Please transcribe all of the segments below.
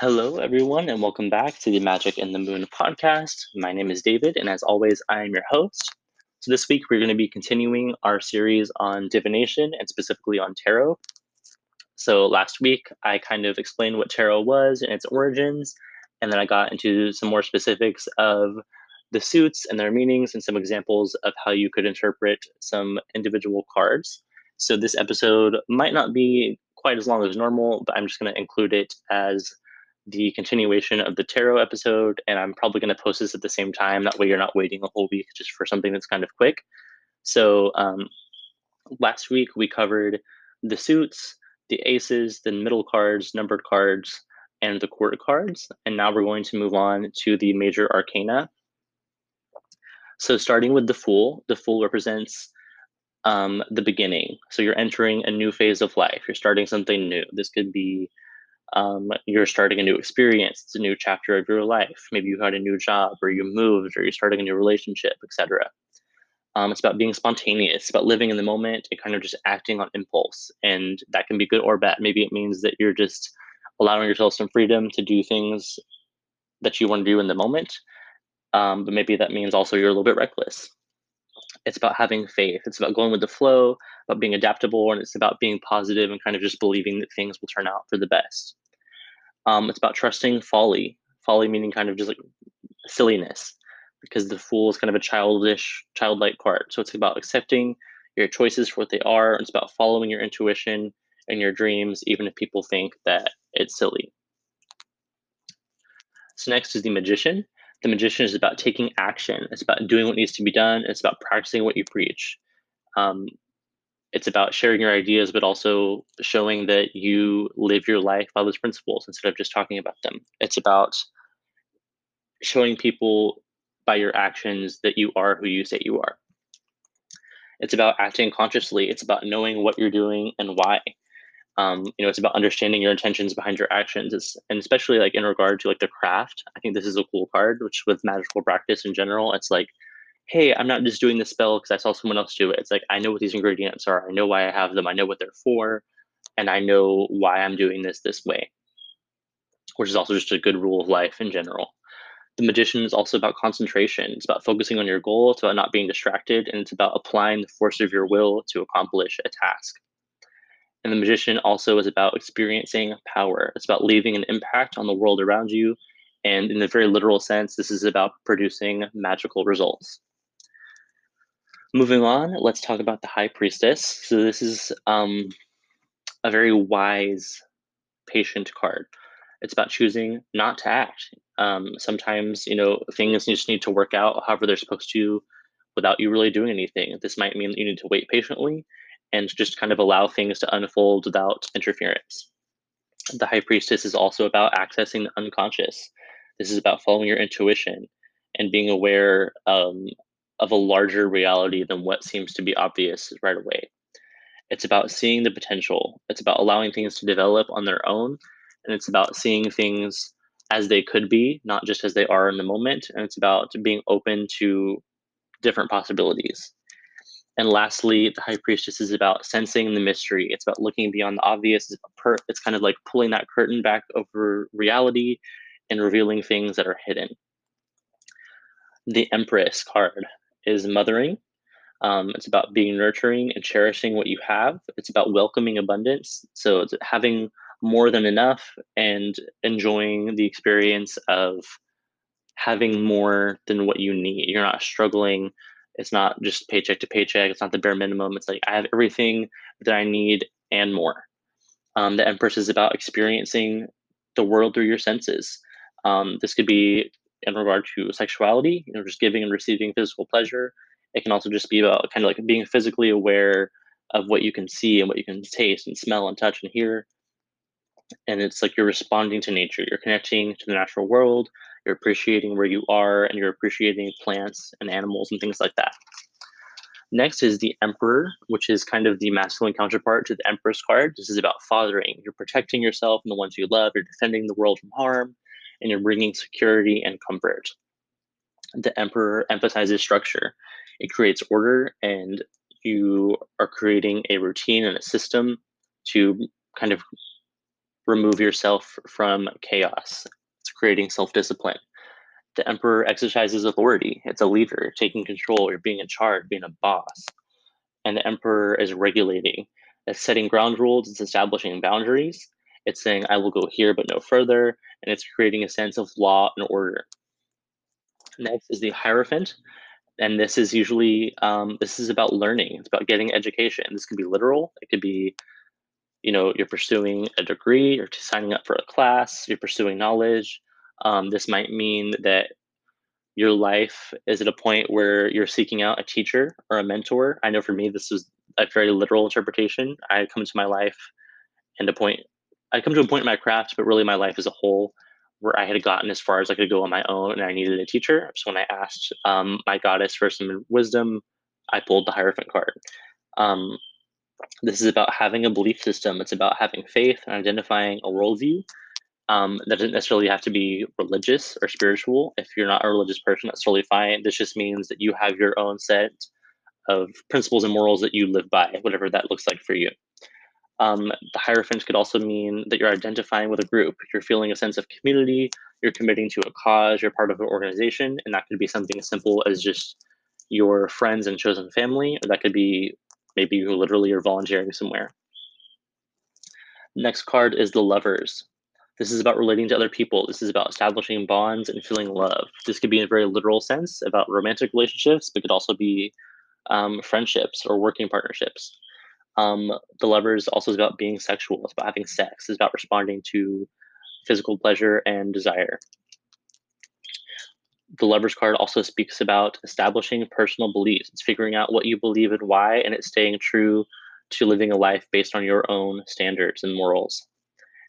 Hello, everyone, and welcome back to the Magic in the Moon podcast. My name is David, and as always, I am your host. So, this week we're going to be continuing our series on divination and specifically on tarot. So, last week I kind of explained what tarot was and its origins, and then I got into some more specifics of the suits and their meanings and some examples of how you could interpret some individual cards. So, this episode might not be quite as long as normal, but I'm just going to include it as the continuation of the tarot episode, and I'm probably going to post this at the same time. That way, you're not waiting a whole week just for something that's kind of quick. So, um, last week we covered the suits, the aces, the middle cards, numbered cards, and the court cards. And now we're going to move on to the major arcana. So, starting with the Fool, the Fool represents um, the beginning. So, you're entering a new phase of life. You're starting something new. This could be um, you're starting a new experience it's a new chapter of your life. Maybe you had a new job or you moved or you're starting a new relationship etc um, it's about being spontaneous it's about living in the moment and kind of just acting on impulse and that can be good or bad. Maybe it means that you're just allowing yourself some freedom to do things that you want to do in the moment um, but maybe that means also you're a little bit reckless it's about having faith. It's about going with the flow about being adaptable and it's about being positive and kind of just believing that things will turn out for the best. Um, it's about trusting folly. Folly meaning kind of just like silliness because the fool is kind of a childish childlike card so it's about accepting your choices for what they are it's about following your intuition and your dreams even if people think that it's silly. So next is the magician the magician is about taking action. It's about doing what needs to be done. It's about practicing what you preach. Um, it's about sharing your ideas, but also showing that you live your life by those principles instead of just talking about them. It's about showing people by your actions that you are who you say you are. It's about acting consciously. It's about knowing what you're doing and why um, you know it's about understanding your intentions behind your actions. It's, and especially like in regard to like the craft i think this is a cool card which with magical practice in general it's like hey i'm not just doing the spell because i saw someone else do it. It's like i know what these ingredients are. I know why i have them. I know what they're for and i know why i'm doing this this way. Which is also just a good rule of life in general. The magician is also about concentration. It's about focusing on your goal. It's about not being distracted and it's about applying the force of your will to accomplish a task and the magician also is about experiencing power. It's about leaving an impact on the world around you. And in a very literal sense, this is about producing magical results. Moving on, let's talk about the high priestess. So, this is um, a very wise, patient card. It's about choosing not to act. Um, sometimes, you know, things just need to work out however they're supposed to without you really doing anything. This might mean that you need to wait patiently and just kind of allow things to unfold without interference. The high priestess is also about accessing the unconscious. This is about following your intuition and being aware um, of a larger reality than what seems to be obvious right away. It's about seeing the potential. It's about allowing things to develop on their own. And it's about seeing things as they could be, not just as they are in the moment. And it's about being open to different possibilities. And lastly, the high priestess is about sensing the mystery. It's about looking beyond the obvious. It's, kind of like pulling that curtain back over reality and revealing things that are hidden. The Empress card is mothering. Um, it's about being nurturing and cherishing what you have. It's about welcoming abundance. So it's having more than enough and enjoying the experience of having more than what you need. You're not struggling it's not just paycheck to paycheck. It's not the bare minimum. It's like I have everything that I need and more. Um, the Empress is about experiencing the world through your senses. Um, this could be in regard to sexuality, you know, just giving and receiving physical pleasure. It can also just be about kind of like being physically aware of what you can see and what you can taste and smell and touch and hear. And it's like you're responding to nature. You're connecting to the natural world you're appreciating where you are and you're appreciating plants and animals and things like that. Next is the Emperor, which is kind of the masculine counterpart to the Empress card. This is about fathering. You're protecting yourself and the ones you love. You're defending the world from harm, and you're bringing security and comfort. The Emperor emphasizes structure. It creates order, and you are creating a routine and a system to kind of remove yourself from chaos. It's creating self discipline. The emperor exercises authority. It's a leader, taking control. You're being in charge, being a boss. And the emperor is regulating. It's setting ground rules. It's establishing boundaries. It's saying, I will go here, but no further. And it's creating a sense of law and order. Next is the Hierophant. And this is usually, um, this is about learning. It's about getting education. This could be literal. It could be, you know, you're pursuing a degree or signing up for a class. You're pursuing knowledge. Um, this might mean that your life is at a point where you're seeking out a teacher or a mentor. I know for me, this is a very literal interpretation. I come to my life and a point, I come to a point in my craft, but really my life as a whole where I had gotten as far as I could go on my own and I needed a teacher. So when I asked um, my goddess for some wisdom, I pulled the Hierophant card. Um, this is about having a belief system. It's about having faith and identifying a worldview. Um, that doesn't necessarily have to be religious or spiritual. If you're not a religious person, that's totally fine. This just means that you have your own set of principles and morals that you live by, whatever that looks like for you. Um, the Hierophant could also mean that you're identifying with a group. You're feeling a sense of community. You're committing to a cause. You're part of an organization, and that could be something as simple as just your friends and chosen family, or that could be maybe you literally are volunteering somewhere. Next card is the Lovers. This is about relating to other people. This is about establishing bonds and feeling love. This could be in a very literal sense about romantic relationships, but could also be um, friendships or working partnerships. Um, the lovers also is about being sexual. It's about having sex. It's about responding to physical pleasure and desire. The lovers card also speaks about establishing personal beliefs. It's figuring out what you believe and why, and it's staying true to living a life based on your own standards and morals.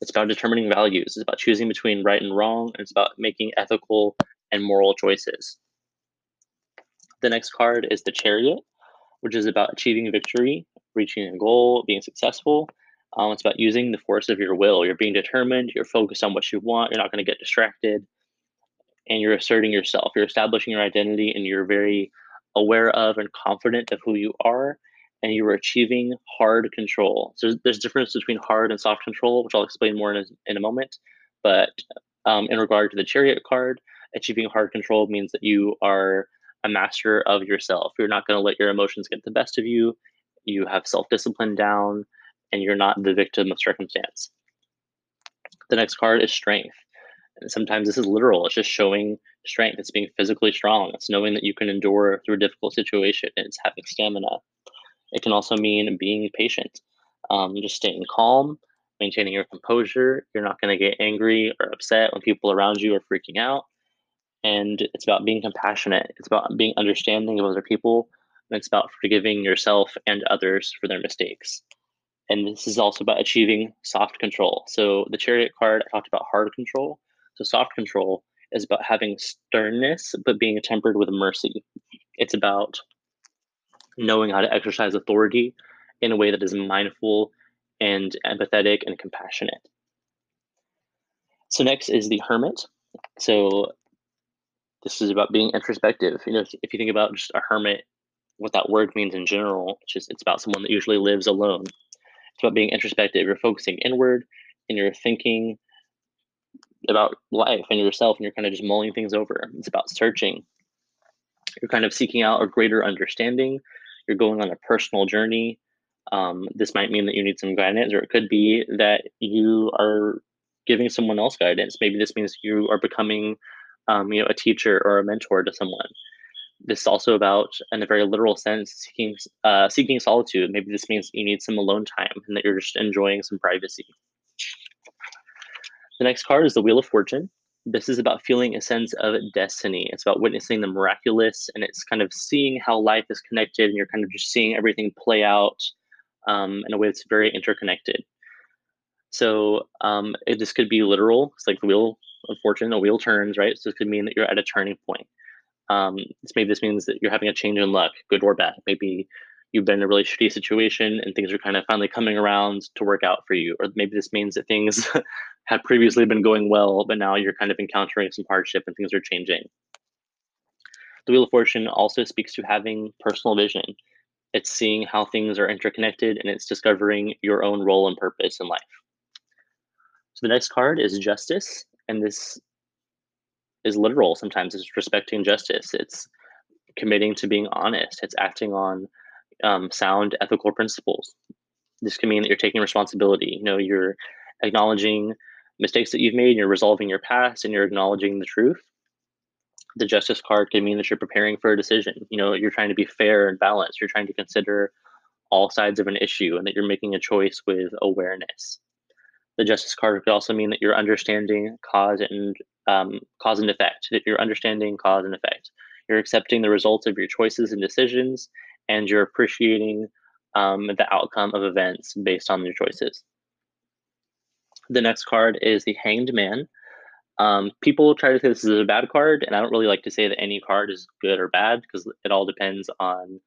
It's about determining values. It's about choosing between right and wrong. And it's about making ethical and moral choices. The next card is the chariot, which is about achieving victory, reaching a goal, being successful. Um, it's about using the force of your will. You're being determined, you're focused on what you want, you're not going to get distracted, and you're asserting yourself. You're establishing your identity, and you're very aware of and confident of who you are and you are achieving hard control. So there's, a difference between hard and soft control, which I'll explain more in a, in a moment. But um, in regard to the chariot card, achieving hard control means that you are a master of yourself. You're not going to let your emotions get the best of you. You have self discipline down, and you're not the victim of circumstance. The next card is strength. Sometimes this is literal. It's just showing strength. It's being physically strong. It's knowing that you can endure through a difficult situation. It's having stamina. It can also mean being patient, um, just staying calm, maintaining your composure. You're not going to get angry or upset when people around you are freaking out. And it's about being compassionate. It's about being understanding of other people. And it's about forgiving yourself and others for their mistakes. And this is also about achieving soft control. So the chariot card, I talked about hard control. So soft control is about having sternness, but being tempered with mercy. It's about knowing how to exercise authority in a way that is mindful and empathetic and compassionate. So next is the hermit. So this is about being introspective. You know, if, if you think about just a hermit, what that word means in general, it's just it's about someone that usually lives alone. It's about being introspective. You're focusing inward and you're thinking about life and yourself and you're kind of just mulling things over. It's about searching. You're kind of seeking out a greater understanding you're going on a personal journey. Um, this might mean that you need some guidance, or it could be that you are giving someone else guidance. Maybe this means you are becoming, um, you know, a teacher or a mentor to someone. This is also about, in a very literal sense, seeking uh, seeking solitude. Maybe this means you need some alone time and that you're just enjoying some privacy. The next card is the Wheel of Fortune this is about feeling a sense of destiny. It's about witnessing the miraculous and it's kind of seeing how life is connected and you're kind of just seeing everything play out um, in a way that's very interconnected. So um, it, this could be literal. It's like the wheel of fortune, the wheel turns, right? So this could mean that you're at a turning point. Um, this maybe this means that you're having a change in luck, good or bad. Maybe you've been in a really shitty situation and things are kind of finally coming around to work out for you. Or maybe this means that things had previously been going well, but now you're kind of encountering some hardship and things are changing. The Wheel of Fortune also speaks to having personal vision. It's seeing how things are interconnected and it's discovering your own role and purpose in life. So the next card is justice, and this is literal. Sometimes it's respecting justice. It's committing to being honest. It's acting on um, sound ethical principles. This can mean that you're taking responsibility. You know, you're acknowledging mistakes that you've made, you're resolving your past, and you're acknowledging the truth. The justice card can mean that you're preparing for a decision. You know, you're trying to be fair and balanced. You're trying to consider all sides of an issue and that you're making a choice with awareness. The justice card could also mean that you're understanding cause and um, cause and effect. That you're understanding cause and effect. You're accepting the results of your choices and decisions, and you're appreciating um, the outcome of events based on your choices. The next card is the Hanged Man. Um, people try to say this is a bad card, and I don't really like to say that any card is good or bad because it all depends on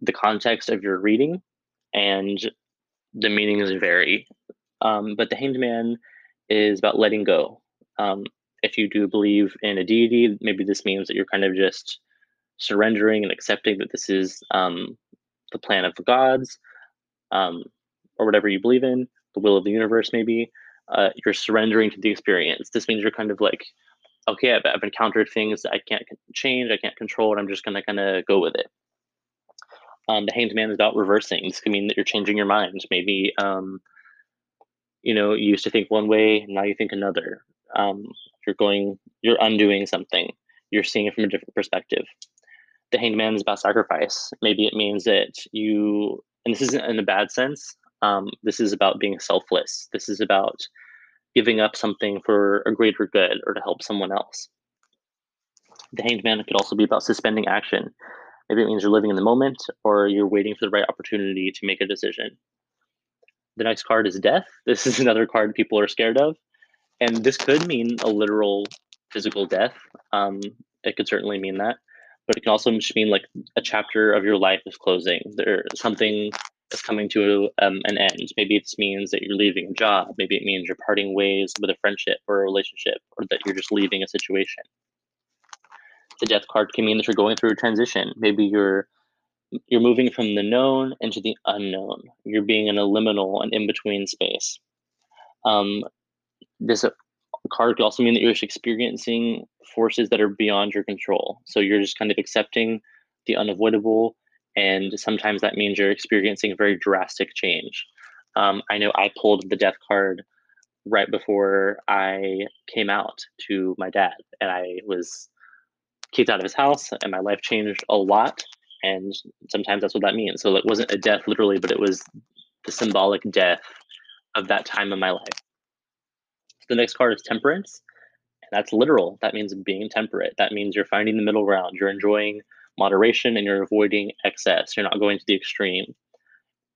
the context of your reading and the meanings vary. Um, but the Hanged Man is about letting go. Um, if you do believe in a deity, maybe this means that you're kind of just surrendering and accepting that this is um, the plan of the gods um, or whatever you believe in, the will of the universe, maybe. Uh, you're surrendering to the experience. This means you're kind of like, okay, I've, I've encountered things I can't change, I can't control, and I'm just going to kind of go with it. Um, the hanged man is about reversing. This could mean that you're changing your mind. Maybe, um, you know, you used to think one way, now you think another. Um, you're going, you're undoing something. You're seeing it from a different perspective. The hanged man is about sacrifice. Maybe it means that you, and this isn't in a bad sense. Um, this is about being selfless. This is about giving up something for a greater good or to help someone else. The hanged man could also be about suspending action. Maybe it means you're living in the moment or you're waiting for the right opportunity to make a decision. The next card is death. This is another card people are scared of. And this could mean a literal physical death. Um, it could certainly mean that. But it can also just mean like a chapter of your life is closing. There something is coming to um, an end. Maybe it means that you're leaving a job. Maybe it means you're parting ways with a friendship or a relationship, or that you're just leaving a situation the death card can mean that you're going through a transition. Maybe you're you're moving from the known into the unknown. You're being in a liminal and in between space. Um, this card could also mean that you're just experiencing forces that are beyond your control. So you're just kind of accepting the unavoidable, and sometimes that means you're experiencing a very drastic change. Um, I know I pulled the death card right before I came out to my dad, and I was kicked out of his house and my life changed a lot and sometimes that's what that means so it wasn't a death literally but it was the symbolic death of that time in my life the next card is temperance. And that's literal. That means being temperate. That means you're finding the middle ground. You're enjoying moderation and you're avoiding excess. You're not going to the extreme.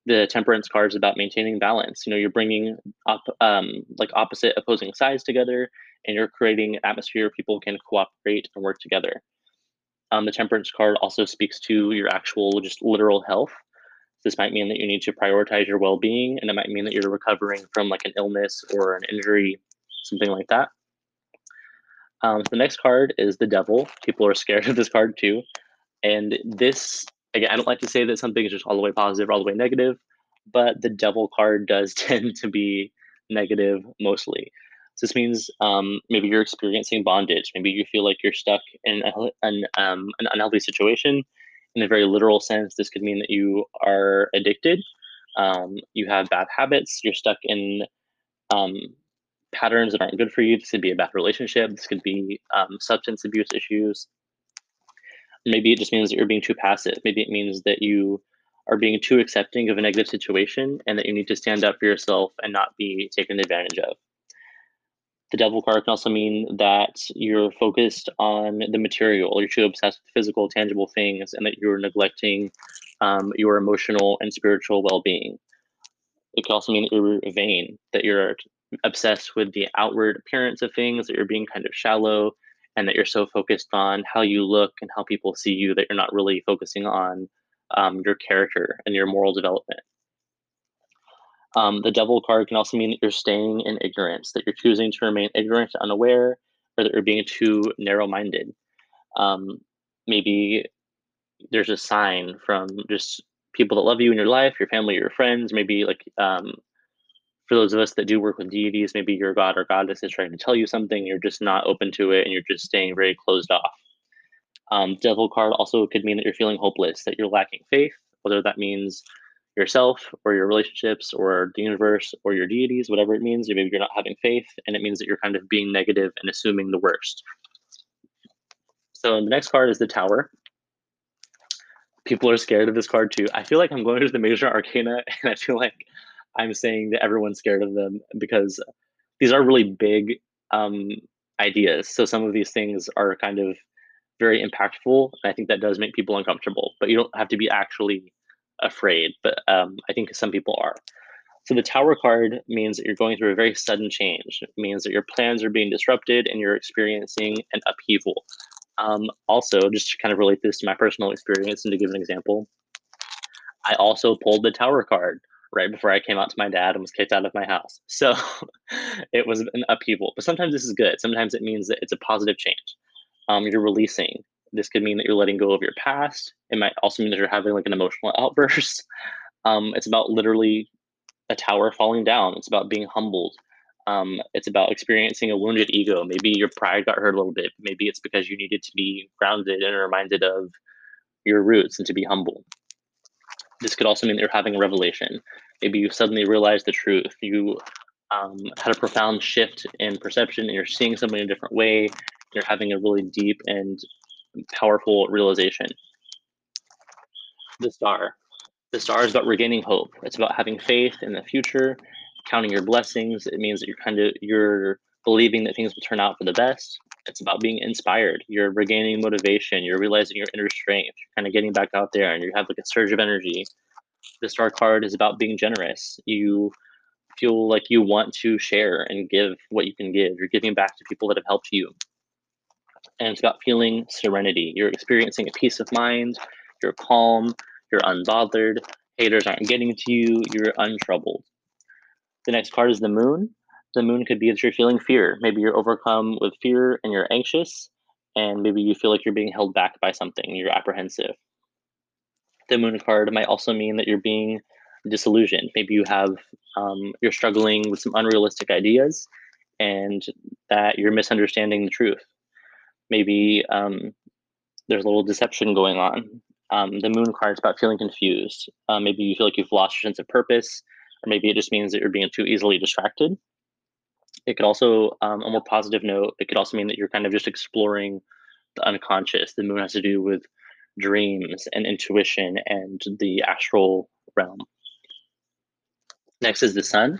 The temperance card is about maintaining balance. You know you're bringing up um, like opposite opposing sides together and you're creating an atmosphere where people can cooperate and work together. Um, the temperance card also speaks to your actual, just literal health. This might mean that you need to prioritize your well being, and it might mean that you're recovering from like an illness or an injury, something like that. Um, the next card is the devil. People are scared of this card too. And this, again, I don't like to say that something is just all the way positive or all the way negative, but the devil card does tend to be negative mostly. So this means um, maybe you're experiencing bondage. Maybe you feel like you're stuck in a, an, um, an unhealthy situation. In a very literal sense, this could mean that you are addicted. Um, you have bad habits. You're stuck in um, patterns that aren't good for you. This could be a bad relationship. This could be um, substance abuse issues. Maybe it just means that you're being too passive. Maybe it means that you are being too accepting of a negative situation and that you need to stand up for yourself and not be taken advantage of. The devil card can also mean that you're focused on the material, you're too obsessed with physical, tangible things, and that you're neglecting um, your emotional and spiritual well being. It can also mean that you're vain, that you're obsessed with the outward appearance of things, that you're being kind of shallow, and that you're so focused on how you look and how people see you that you're not really focusing on um, your character and your moral development. Um, the devil card can also mean that you're staying in ignorance, that you're choosing to remain ignorant, unaware, or that you're being too narrow minded. Um, maybe there's a sign from just people that love you in your life, your family, your friends, maybe like um, for those of us that do work with deities, maybe your god or goddess is trying to tell you something, you're just not open to it, and you're just staying very closed off. Um, devil card also could mean that you're feeling hopeless, that you're lacking faith, whether that means yourself or your relationships or the universe or your deities, whatever it means. Maybe you're not having faith, and it means that you're kind of being negative and assuming the worst. So the next card is the Tower. People are scared of this card too. I feel like I'm going to the major arcana, and I feel like I'm saying that everyone's scared of them because these are really big um, ideas. So some of these things are kind of very impactful. And I think that does make people uncomfortable, but you don't have to be actually afraid. But um, I think some people are. So the tower card means that you're going through a very sudden change. It means that your plans are being disrupted and you're experiencing an upheaval. Um, also, just to kind of relate this to my personal experience and to give an example, I also pulled the tower card right before I came out to my dad and was kicked out of my house. So it was an upheaval. But sometimes this is good. Sometimes it means that it's a positive change. Um, you're releasing. This could mean that you're letting go of your past. It might also mean that you're having like an emotional outburst. Um, it's about literally a tower falling down. It's about being humbled. Um, it's about experiencing a wounded ego. Maybe your pride got hurt a little bit. Maybe it's because you needed to be grounded and reminded of your roots and to be humble. This could also mean that you're having a revelation. Maybe you suddenly realize the truth. You um, had a profound shift in perception and you're seeing something in a different way. You're having a really deep and powerful realization. The star. The star is about regaining hope. It's about having faith in the future, counting your blessings. It means that you're kind of you're believing that things will turn out for the best. It's about being inspired. You're regaining motivation. You're realizing your inner strength. You're kind of getting back out there and you have like a surge of energy. The star card is about being generous. You feel like you want to share and give what you can give. You're giving back to people that have helped you. And it's about feeling serenity. You're experiencing a peace of mind. You're calm. You're unbothered. Haters aren't getting to you. You're untroubled. The next card is the moon the moon could be that you're feeling fear. Maybe you're overcome with fear and you're anxious, and maybe you feel like you're being held back by something, you're apprehensive. The moon card might also mean that you're being disillusioned. Maybe you have um, you're struggling with some unrealistic ideas, and that you're misunderstanding the truth. Maybe um, there's a little deception going on. Um, the moon card is about feeling confused. Uh, maybe you feel like you've lost your sense of purpose, or maybe it just means that you're being too easily distracted. It could also, um, a more positive note, it could also mean that you're kind of just exploring the unconscious. The moon has to do with dreams and intuition and the astral realm. Next is the sun.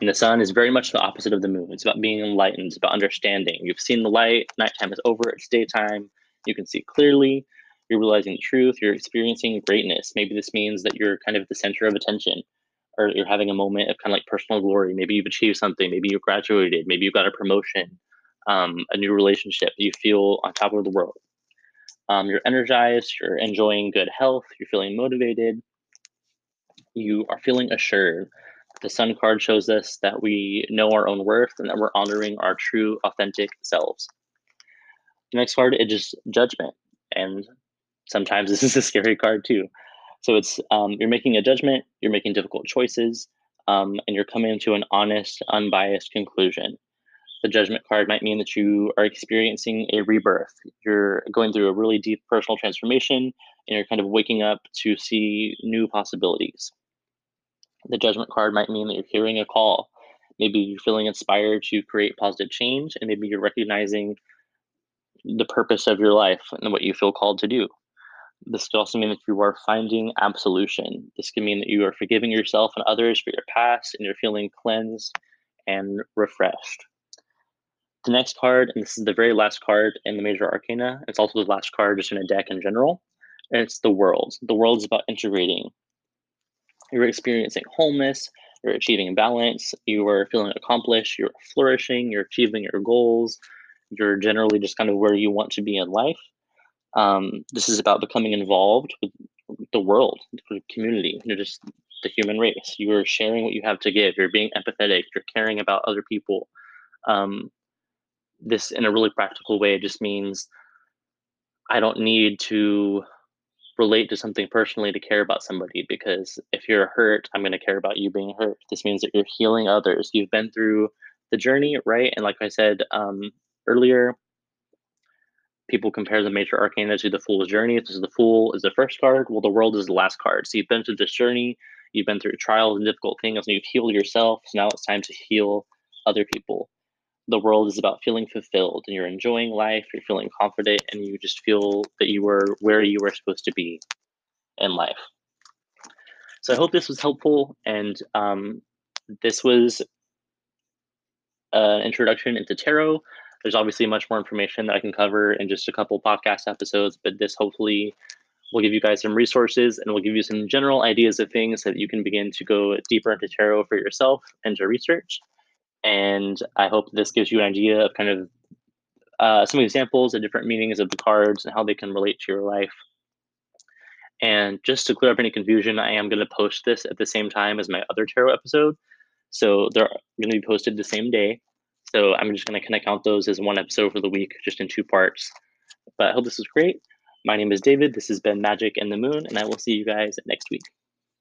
And the sun is very much the opposite of the moon. It's about being enlightened, it's about understanding. You've seen the light, nighttime is over, it's daytime, you can see clearly, you're realizing the truth, you're experiencing greatness. Maybe this means that you're kind of the center of attention or you're having a moment of kind of like personal glory. Maybe you've achieved something. Maybe you graduated. Maybe you got a promotion, um, a new relationship. You feel on top of the world. Um, you're energized. You're enjoying good health. You're feeling motivated. You are feeling assured. The Sun card shows us that we know our own worth and that we're honoring our true, authentic selves. The next card is just judgment. And sometimes this is a scary card too. So it's um, you're making a judgment, you're making difficult choices, um, and you're coming to an honest, unbiased conclusion. The judgment card might mean that you are experiencing a rebirth. You're going through a really deep personal transformation, and you're kind of waking up to see new possibilities. The judgment card might mean that you're hearing a call. Maybe you're feeling inspired to create positive change, and maybe you're recognizing the purpose of your life and what you feel called to do. This could also mean that you are finding absolution. This could mean that you are forgiving yourself and others for your past and you're feeling cleansed and refreshed. The next card, and this is the very last card in the major arcana, it's also the last card just in a deck in general, and it's the world. The world is about integrating. You're experiencing wholeness, you're achieving balance, you are feeling accomplished, you're flourishing, you're achieving your goals, you're generally just kind of where you want to be in life. Um, this is about becoming involved with the world, the community, you're just the human race. You are sharing what you have to give. You're being empathetic. You're caring about other people. Um, this, in a really practical way, just means I don't need to relate to something personally to care about somebody because if you're hurt, I'm going to care about you being hurt. This means that you're healing others. You've been through the journey, right? And like I said um, earlier, people compare the major arcana to the fool's journey. This is the fool is the first card. Well, the world is the last card. So you've been through this journey. You've been through trials and difficult things, and you've healed yourself. So now it's time to heal other people. The world is about feeling fulfilled, and you're enjoying life. You're feeling confident, and you just feel that you were where you were supposed to be in life. So I hope this was helpful, and um, this was an introduction into tarot. There's obviously much more information that I can cover in just a couple podcast episodes, but this hopefully will give you guys some resources and will give you some general ideas of things that you can begin to go deeper into tarot for yourself and to research. And I hope this gives you an idea of kind of uh, some examples of different meanings of the cards and how they can relate to your life. And just to clear up any confusion, I am going to post this at the same time as my other tarot episode. So they're going to be posted the same day. So I'm just going to kind of count those as one episode for the week, just in two parts. But I hope this was great. My name is David. This has been Magic and the Moon, and I will see you guys next week.